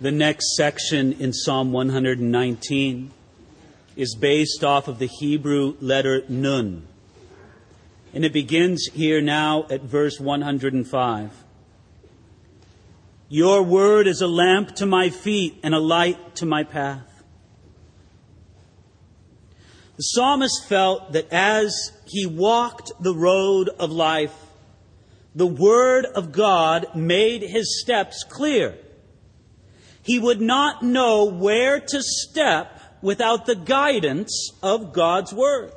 The next section in Psalm 119 is based off of the Hebrew letter Nun. And it begins here now at verse 105. Your word is a lamp to my feet and a light to my path. The psalmist felt that as he walked the road of life, the word of God made his steps clear he would not know where to step without the guidance of God's Word.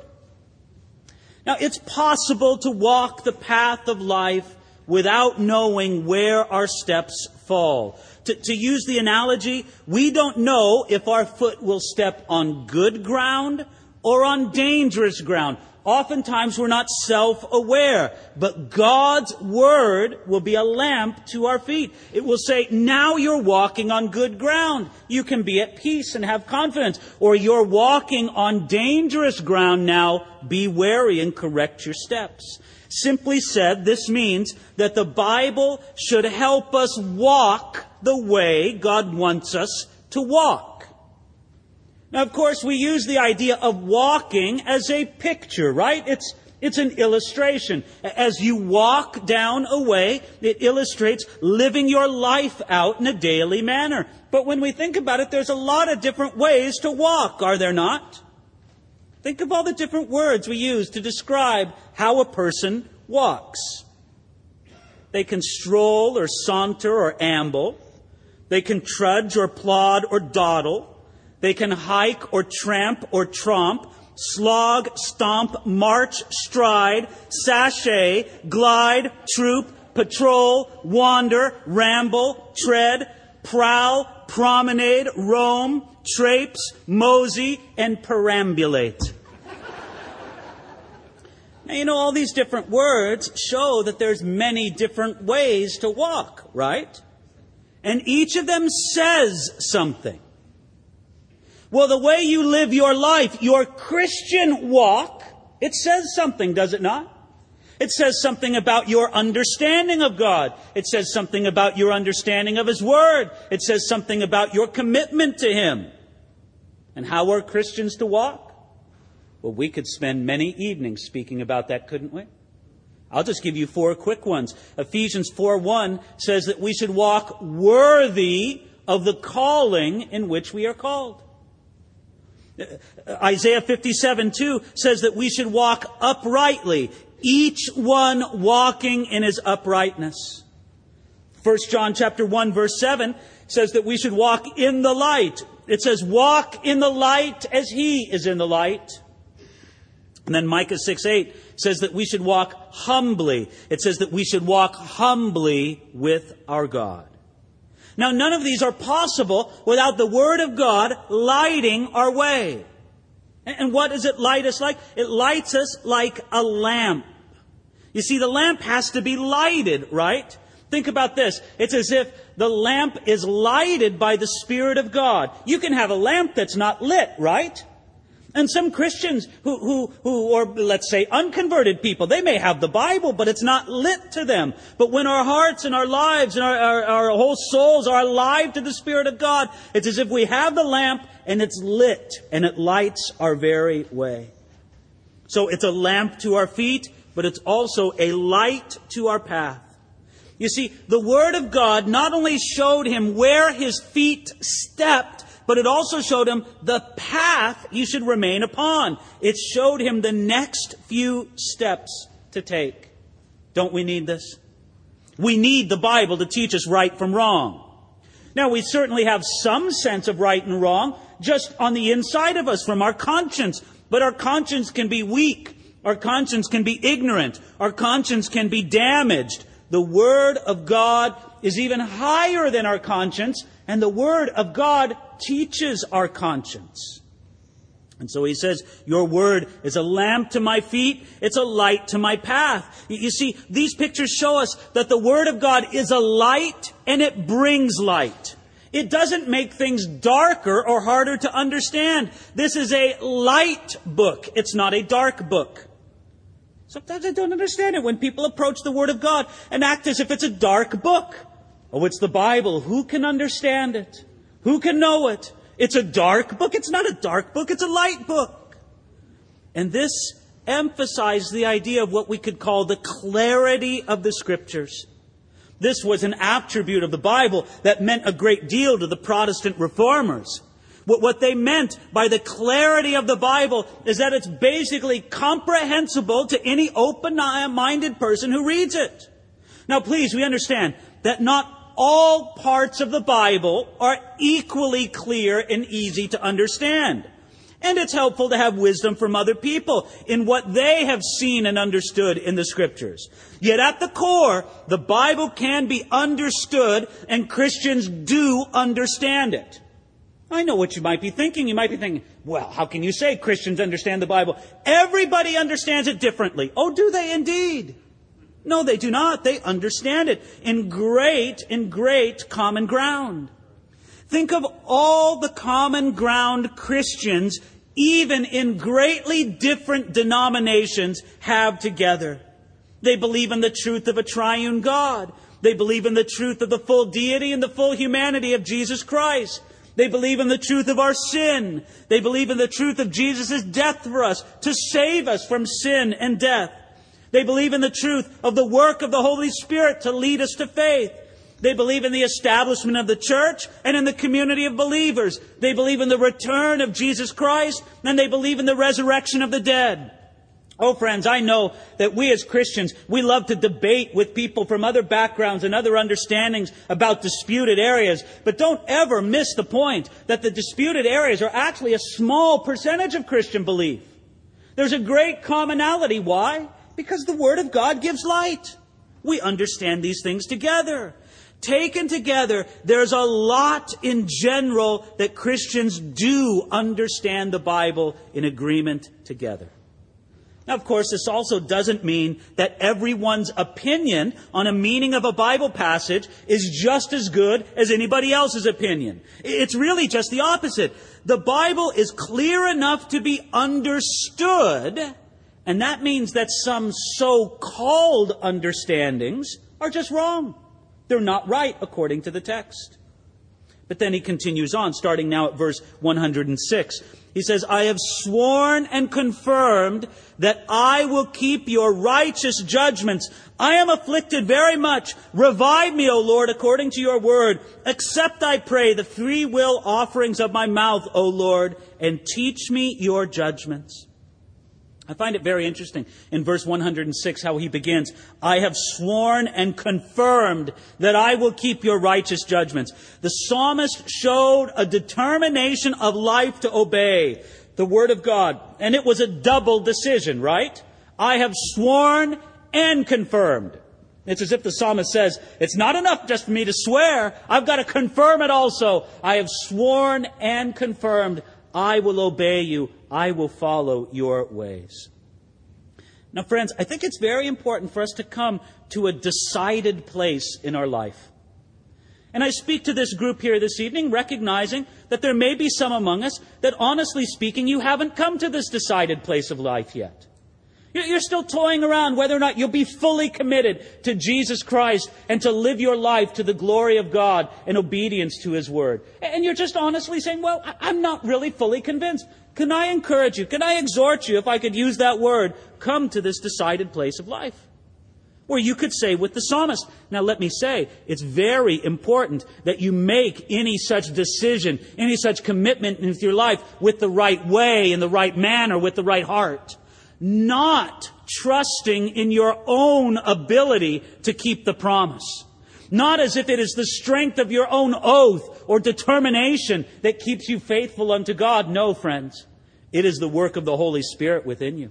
Now, it's possible to walk the path of life without knowing where our steps fall. To, to, use the analogy, we don't know if our foot will step on good ground or on dangerous ground. Oftentimes we're not self-aware, but God's Word will be a lamp to our feet. It will say, now you're walking on good ground. You can be at peace and have confidence. Or you're walking on dangerous ground now. Be wary and correct your steps. Simply said, this means that the Bible should help us walk the way God wants us to walk. Now, of course, we use the idea of walking as a picture, right? It's, it's an illustration. As you walk down a way, it illustrates living your life out in a daily manner. But when we think about it, there's a lot of different ways to walk, are there not? Think of all the different words we use to describe how a person walks. They can stroll or saunter or amble. They can trudge or plod or dawdle. They can hike or tramp or tromp, slog, stomp, march, stride, sashay, glide, troop, patrol, wander, ramble, tread, prowl, promenade, roam, traipse, mosey, and perambulate. now, you know, all these different words show that there's many different ways to walk, right? And each of them says something. Well, the way you live your life, your Christian walk, it says something, does it not? It says something about your understanding of God. It says something about your understanding of His Word. It says something about your commitment to Him. And how are Christians to walk? Well, we could spend many evenings speaking about that, couldn't we? I'll just give you four quick ones. Ephesians 4 1 says that we should walk worthy of the calling in which we are called. Isaiah 57 2 says that we should walk uprightly, each one walking in his uprightness. 1 John chapter 1 verse 7 says that we should walk in the light. It says, walk in the light as he is in the light. And then Micah 6 8 says that we should walk humbly. It says that we should walk humbly with our God. Now, none of these are possible without the Word of God lighting our way. And what does it light us like? It lights us like a lamp. You see, the lamp has to be lighted, right? Think about this. It's as if the lamp is lighted by the Spirit of God. You can have a lamp that's not lit, right? And some Christians who, who, who, or let's say unconverted people, they may have the Bible, but it's not lit to them. But when our hearts and our lives and our, our, our whole souls are alive to the Spirit of God, it's as if we have the lamp and it's lit and it lights our very way. So it's a lamp to our feet, but it's also a light to our path. You see, the Word of God not only showed him where his feet stepped, but it also showed him the path he should remain upon. It showed him the next few steps to take. Don't we need this? We need the Bible to teach us right from wrong. Now, we certainly have some sense of right and wrong just on the inside of us from our conscience, but our conscience can be weak. Our conscience can be ignorant. Our conscience can be damaged. The Word of God is even higher than our conscience, and the Word of God teaches our conscience. And so he says, Your word is a lamp to my feet, it's a light to my path. You see, these pictures show us that the word of God is a light and it brings light. It doesn't make things darker or harder to understand. This is a light book. It's not a dark book. Sometimes I don't understand it when people approach the Word of God and act as if it's a dark book. Oh, it's the Bible. Who can understand it? Who can know it? It's a dark book. It's not a dark book. It's a light book. And this emphasized the idea of what we could call the clarity of the scriptures. This was an attribute of the Bible that meant a great deal to the Protestant reformers. What they meant by the clarity of the Bible is that it's basically comprehensible to any open-minded person who reads it. Now please, we understand that not all parts of the Bible are equally clear and easy to understand. And it's helpful to have wisdom from other people in what they have seen and understood in the scriptures. Yet at the core, the Bible can be understood and Christians do understand it. I know what you might be thinking. You might be thinking, well, how can you say Christians understand the Bible? Everybody understands it differently. Oh, do they indeed? No, they do not. They understand it in great, in great common ground. Think of all the common ground Christians, even in greatly different denominations, have together. They believe in the truth of a triune God. They believe in the truth of the full deity and the full humanity of Jesus Christ. They believe in the truth of our sin. They believe in the truth of Jesus' death for us to save us from sin and death. They believe in the truth of the work of the Holy Spirit to lead us to faith. They believe in the establishment of the church and in the community of believers. They believe in the return of Jesus Christ and they believe in the resurrection of the dead. Oh, friends, I know that we as Christians, we love to debate with people from other backgrounds and other understandings about disputed areas. But don't ever miss the point that the disputed areas are actually a small percentage of Christian belief. There's a great commonality. Why? Because the Word of God gives light. We understand these things together. Taken together, there's a lot in general that Christians do understand the Bible in agreement together. Now, of course, this also doesn't mean that everyone's opinion on a meaning of a Bible passage is just as good as anybody else's opinion. It's really just the opposite. The Bible is clear enough to be understood, and that means that some so-called understandings are just wrong. They're not right according to the text. But then he continues on, starting now at verse 106. He says, I have sworn and confirmed that I will keep your righteous judgments. I am afflicted very much. Revive me, O Lord, according to your word. Accept, I pray, the free will offerings of my mouth, O Lord, and teach me your judgments. I find it very interesting in verse 106 how he begins, I have sworn and confirmed that I will keep your righteous judgments. The psalmist showed a determination of life to obey the word of God. And it was a double decision, right? I have sworn and confirmed. It's as if the psalmist says, it's not enough just for me to swear. I've got to confirm it also. I have sworn and confirmed. I will obey you. I will follow your ways. Now, friends, I think it's very important for us to come to a decided place in our life. And I speak to this group here this evening, recognizing that there may be some among us that, honestly speaking, you haven't come to this decided place of life yet. You're still toying around whether or not you'll be fully committed to Jesus Christ and to live your life to the glory of God and obedience to His Word. And you're just honestly saying, well, I'm not really fully convinced. Can I encourage you? Can I exhort you, if I could use that word, come to this decided place of life? Where you could say with the psalmist, now let me say, it's very important that you make any such decision, any such commitment in your life with the right way, in the right manner, with the right heart not trusting in your own ability to keep the promise. Not as if it is the strength of your own oath or determination that keeps you faithful unto God. No, friends. It is the work of the Holy Spirit within you.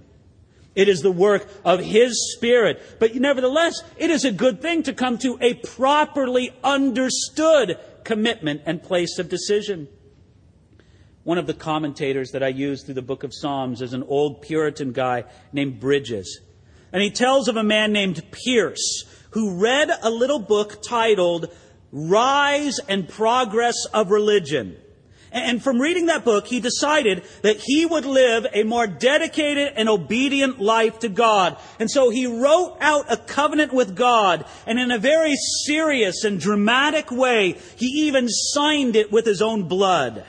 It is the work of His Spirit. But nevertheless, it is a good thing to come to a properly understood commitment and place of decision. One of the commentators that I use through the book of Psalms is an old Puritan guy named Bridges. And he tells of a man named Pierce who read a little book titled Rise and Progress of Religion. And from reading that book, he decided that he would live a more dedicated and obedient life to God. And so he wrote out a covenant with God, and in a very serious and dramatic way, he even signed it with his own blood.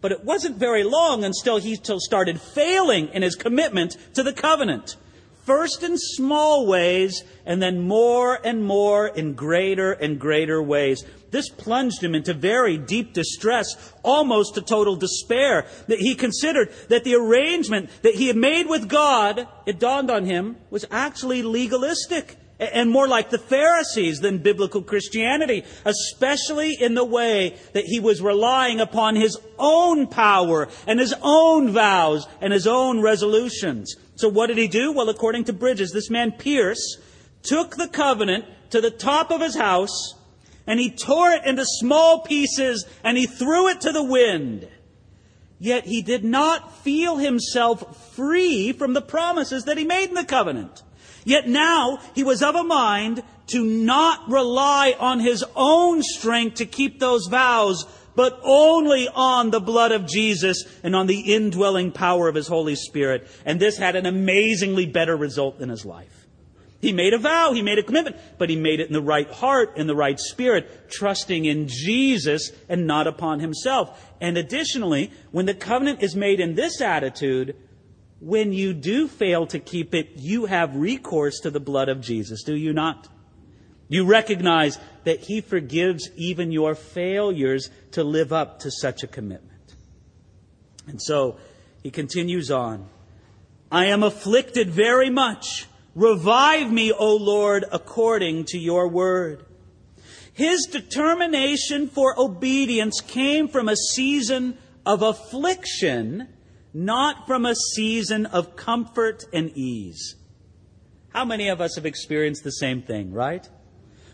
But it wasn't very long until he started failing in his commitment to the covenant. First in small ways, and then more and more in greater and greater ways. This plunged him into very deep distress, almost to total despair. That he considered that the arrangement that he had made with God, it dawned on him, was actually legalistic and more like the Pharisees than biblical Christianity, especially in the way that he was relying upon his own power and his own vows and his own resolutions. So what did he do? Well, according to Bridges, this man Pierce took the covenant to the top of his house and he tore it into small pieces and he threw it to the wind. Yet he did not feel himself free from the promises that he made in the covenant. Yet now he was of a mind to not rely on his own strength to keep those vows, but only on the blood of Jesus and on the indwelling power of his Holy Spirit. And this had an amazingly better result in his life. He made a vow, he made a commitment, but he made it in the right heart, in the right spirit, trusting in Jesus and not upon himself. And additionally, when the covenant is made in this attitude, when you do fail to keep it, you have recourse to the blood of Jesus, do you not? You recognize that He forgives even your failures to live up to such a commitment. And so he continues on. I am afflicted very much. Revive me, O Lord, according to your word. His determination for obedience came from a season of affliction, not from a season of comfort and ease. How many of us have experienced the same thing, right?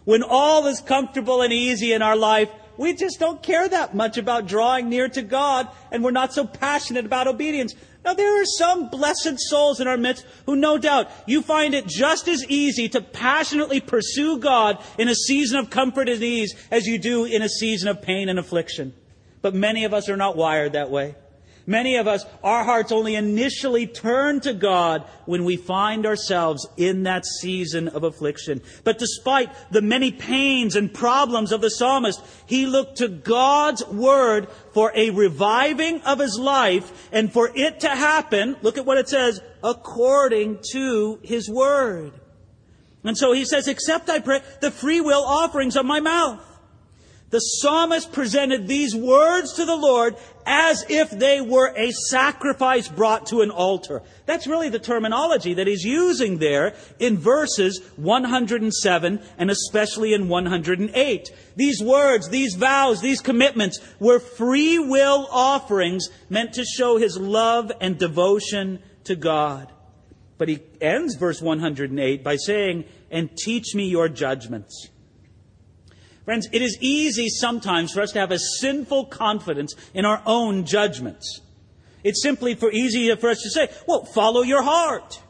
When all is comfortable and easy in our life, we just don't care that much about drawing near to God, and we're not so passionate about obedience. Now, there are some blessed souls in our midst who, no doubt, you find it just as easy to passionately pursue God in a season of comfort and ease as you do in a season of pain and affliction. But many of us are not wired that way. Many of us, our hearts only initially turn to God when we find ourselves in that season of affliction. But despite the many pains and problems of the psalmist, he looked to God's word for a reviving of his life and for it to happen, look at what it says, according to his word. And so he says, except I pray the free will offerings of my mouth. The psalmist presented these words to the Lord as if they were a sacrifice brought to an altar. That's really the terminology that he's using there in verses 107 and especially in 108. These words, these vows, these commitments were free will offerings meant to show his love and devotion to God. But he ends verse 108 by saying, and teach me your judgments. Friends, it is easy sometimes for us to have a sinful confidence in our own judgments. It's simply for easy for us to say, well, follow your heart.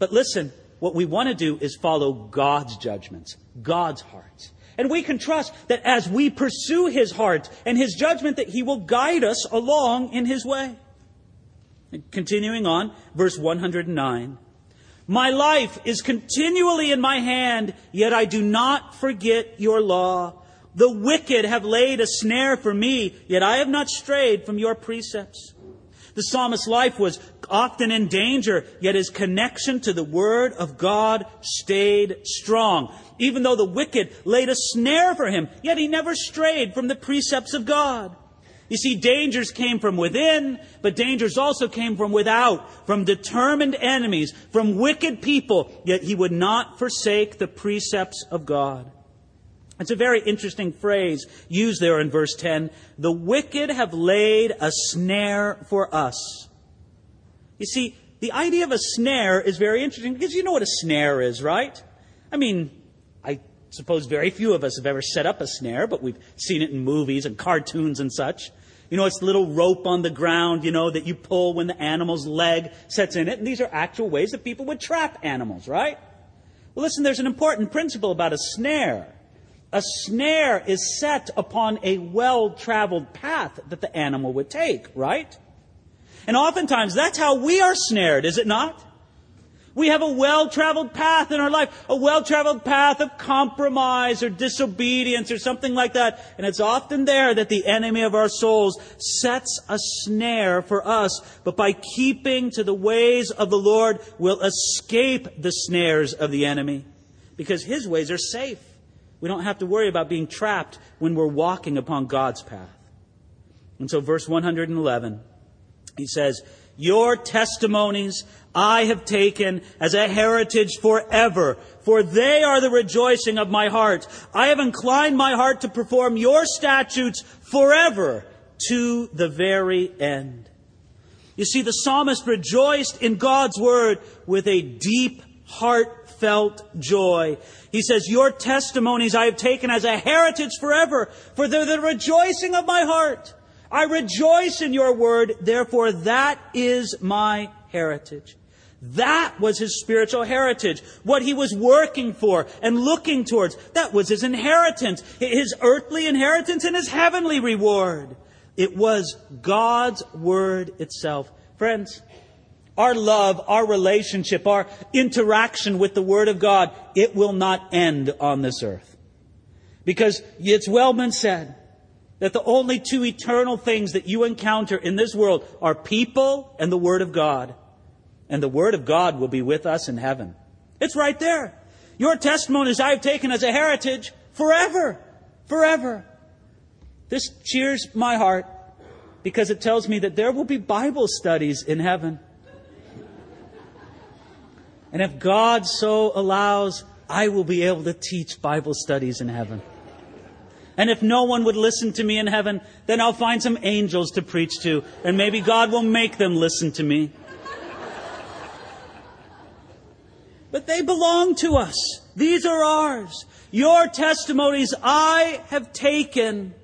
But listen, what we want to do is follow God's judgments, God's heart. And we can trust that as we pursue His heart and His judgment, that He will guide us along in His way. Continuing on, verse 109. My life is continually in my hand, yet I do not forget your law. The wicked have laid a snare for me, yet I have not strayed from your precepts. The psalmist's life was often in danger, yet his connection to the word of God stayed strong. Even though the wicked laid a snare for him, yet he never strayed from the precepts of God. You see, dangers came from within, but dangers also came from without, from determined enemies, from wicked people, yet he would not forsake the precepts of God. It's a very interesting phrase used there in verse 10. The wicked have laid a snare for us. You see, the idea of a snare is very interesting because you know what a snare is, right? I mean, I suppose very few of us have ever set up a snare, but we've seen it in movies and cartoons and such. You know, it's the little rope on the ground, you know, that you pull when the animal's leg sets in it. And these are actual ways that people would trap animals, right? Well, listen, there's an important principle about a snare. A snare is set upon a well traveled path that the animal would take, right? And oftentimes that's how we are snared, is it not? We have a well-traveled path in our life, a well-traveled path of compromise or disobedience or something like that. And it's often there that the enemy of our souls sets a snare for us. But by keeping to the ways of the Lord, we'll escape the snares of the enemy because his ways are safe. We don't have to worry about being trapped when we're walking upon God's path. And so verse 111, he says, Your testimonies I have taken as a heritage forever, for they are the rejoicing of my heart. I have inclined my heart to perform your statutes forever to the very end. You see, the psalmist rejoiced in God's word with a deep, heartfelt joy. He says, Your testimonies I have taken as a heritage forever, for they're the rejoicing of my heart. I rejoice in your word, therefore that is my heritage. That was his spiritual heritage. What he was working for and looking towards. That was his inheritance. His earthly inheritance and his heavenly reward. It was God's Word itself. Friends, our love, our relationship, our interaction with the Word of God, it will not end on this earth. Because it's well been said that the only two eternal things that you encounter in this world are people and the Word of God and the Word of God will be with us in heaven. It's right there. Your testimonies I've taken as a heritage forever. Forever. This cheers my heart because it tells me that there will be Bible studies in heaven. And if God so allows, I will be able to teach Bible studies in heaven. And if no one would listen to me in heaven, then I'll find some angels to preach to, and maybe God will make them listen to me. but they belong to us. These are ours. Your testimonies I have taken,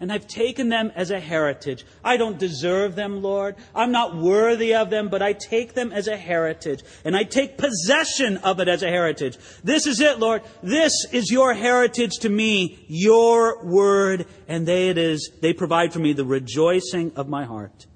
and I've taken them as a heritage. I don't deserve them, Lord. I'm not worthy of them, but I take them as a heritage, and I take possession of it as a heritage. This is it, Lord. This is your heritage to me, your word, and they it is. They provide for me the rejoicing of my heart.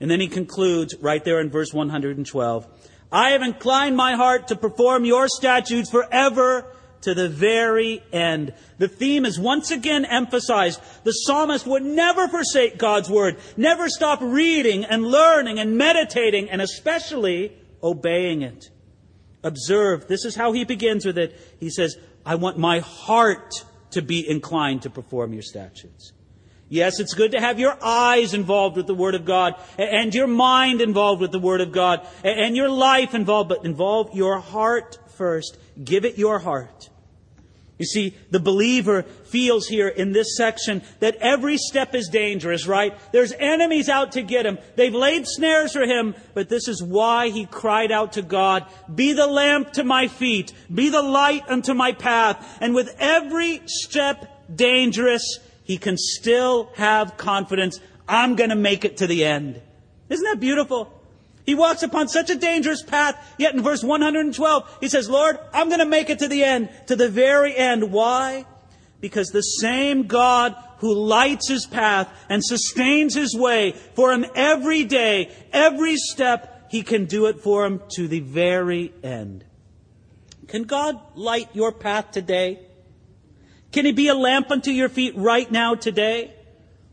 And then he concludes right there in verse 112. I have inclined my heart to perform your statutes forever to the very end. The theme is once again emphasized. The psalmist would never forsake God's word, never stop reading and learning and meditating and especially obeying it. Observe, this is how he begins with it. He says, I want my heart to be inclined to perform your statutes. Yes, it's good to have your eyes involved with the Word of God and your mind involved with the Word of God and your life involved, but involve your heart first. Give it your heart. You see, the believer feels here in this section that every step is dangerous, right? There's enemies out to get him. They've laid snares for him, but this is why he cried out to God, be the lamp to my feet, be the light unto my path. And with every step dangerous, he can still have confidence. I'm going to make it to the end. Isn't that beautiful? He walks upon such a dangerous path, yet in verse 112, he says, Lord, I'm going to make it to the end, to the very end. Why? Because the same God who lights his path and sustains his way for him every day, every step, he can do it for him to the very end. Can God light your path today? Can he be a lamp unto your feet right now, today?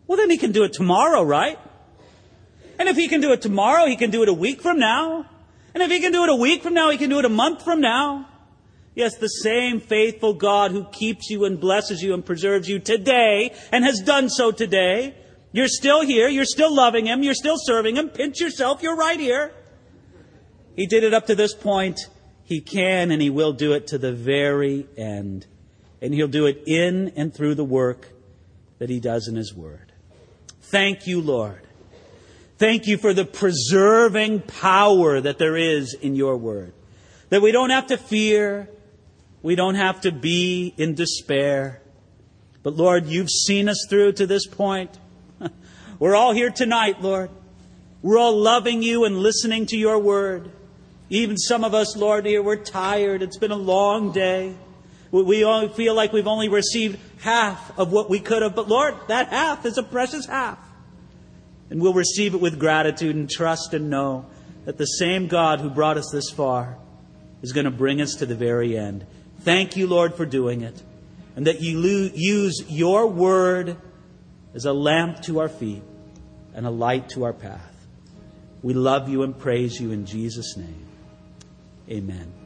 Well, then he can do it tomorrow, right? And if he can do it tomorrow, he can do it a week from now. And if he can do it a week from now, he can do it a month from now. Yes, the same faithful God who keeps you and blesses you and preserves you today and has done so today. You're still here. You're still loving him. You're still serving him. Pinch yourself. You're right here. He did it up to this point. He can and he will do it to the very end and He'll do it in and through the work that He does in His Word. Thank you, Lord. Thank you for the preserving power that there is in your Word. That we don't have to fear, we don't have to be in despair. But Lord, you've seen us through to this point. We're all here tonight, Lord. We're all loving you and listening to your word. Even some of us, Lord, here, we're tired. It's been a long day. We all feel like we've only received half of what we could have, but Lord, that half is a precious half. And we'll receive it with gratitude and trust and know that the same God who brought us this far is going to bring us to the very end. Thank you, Lord, for doing it. And that you use your word as a lamp to our feet and a light to our path. We love you and praise you in Jesus' name. Amen.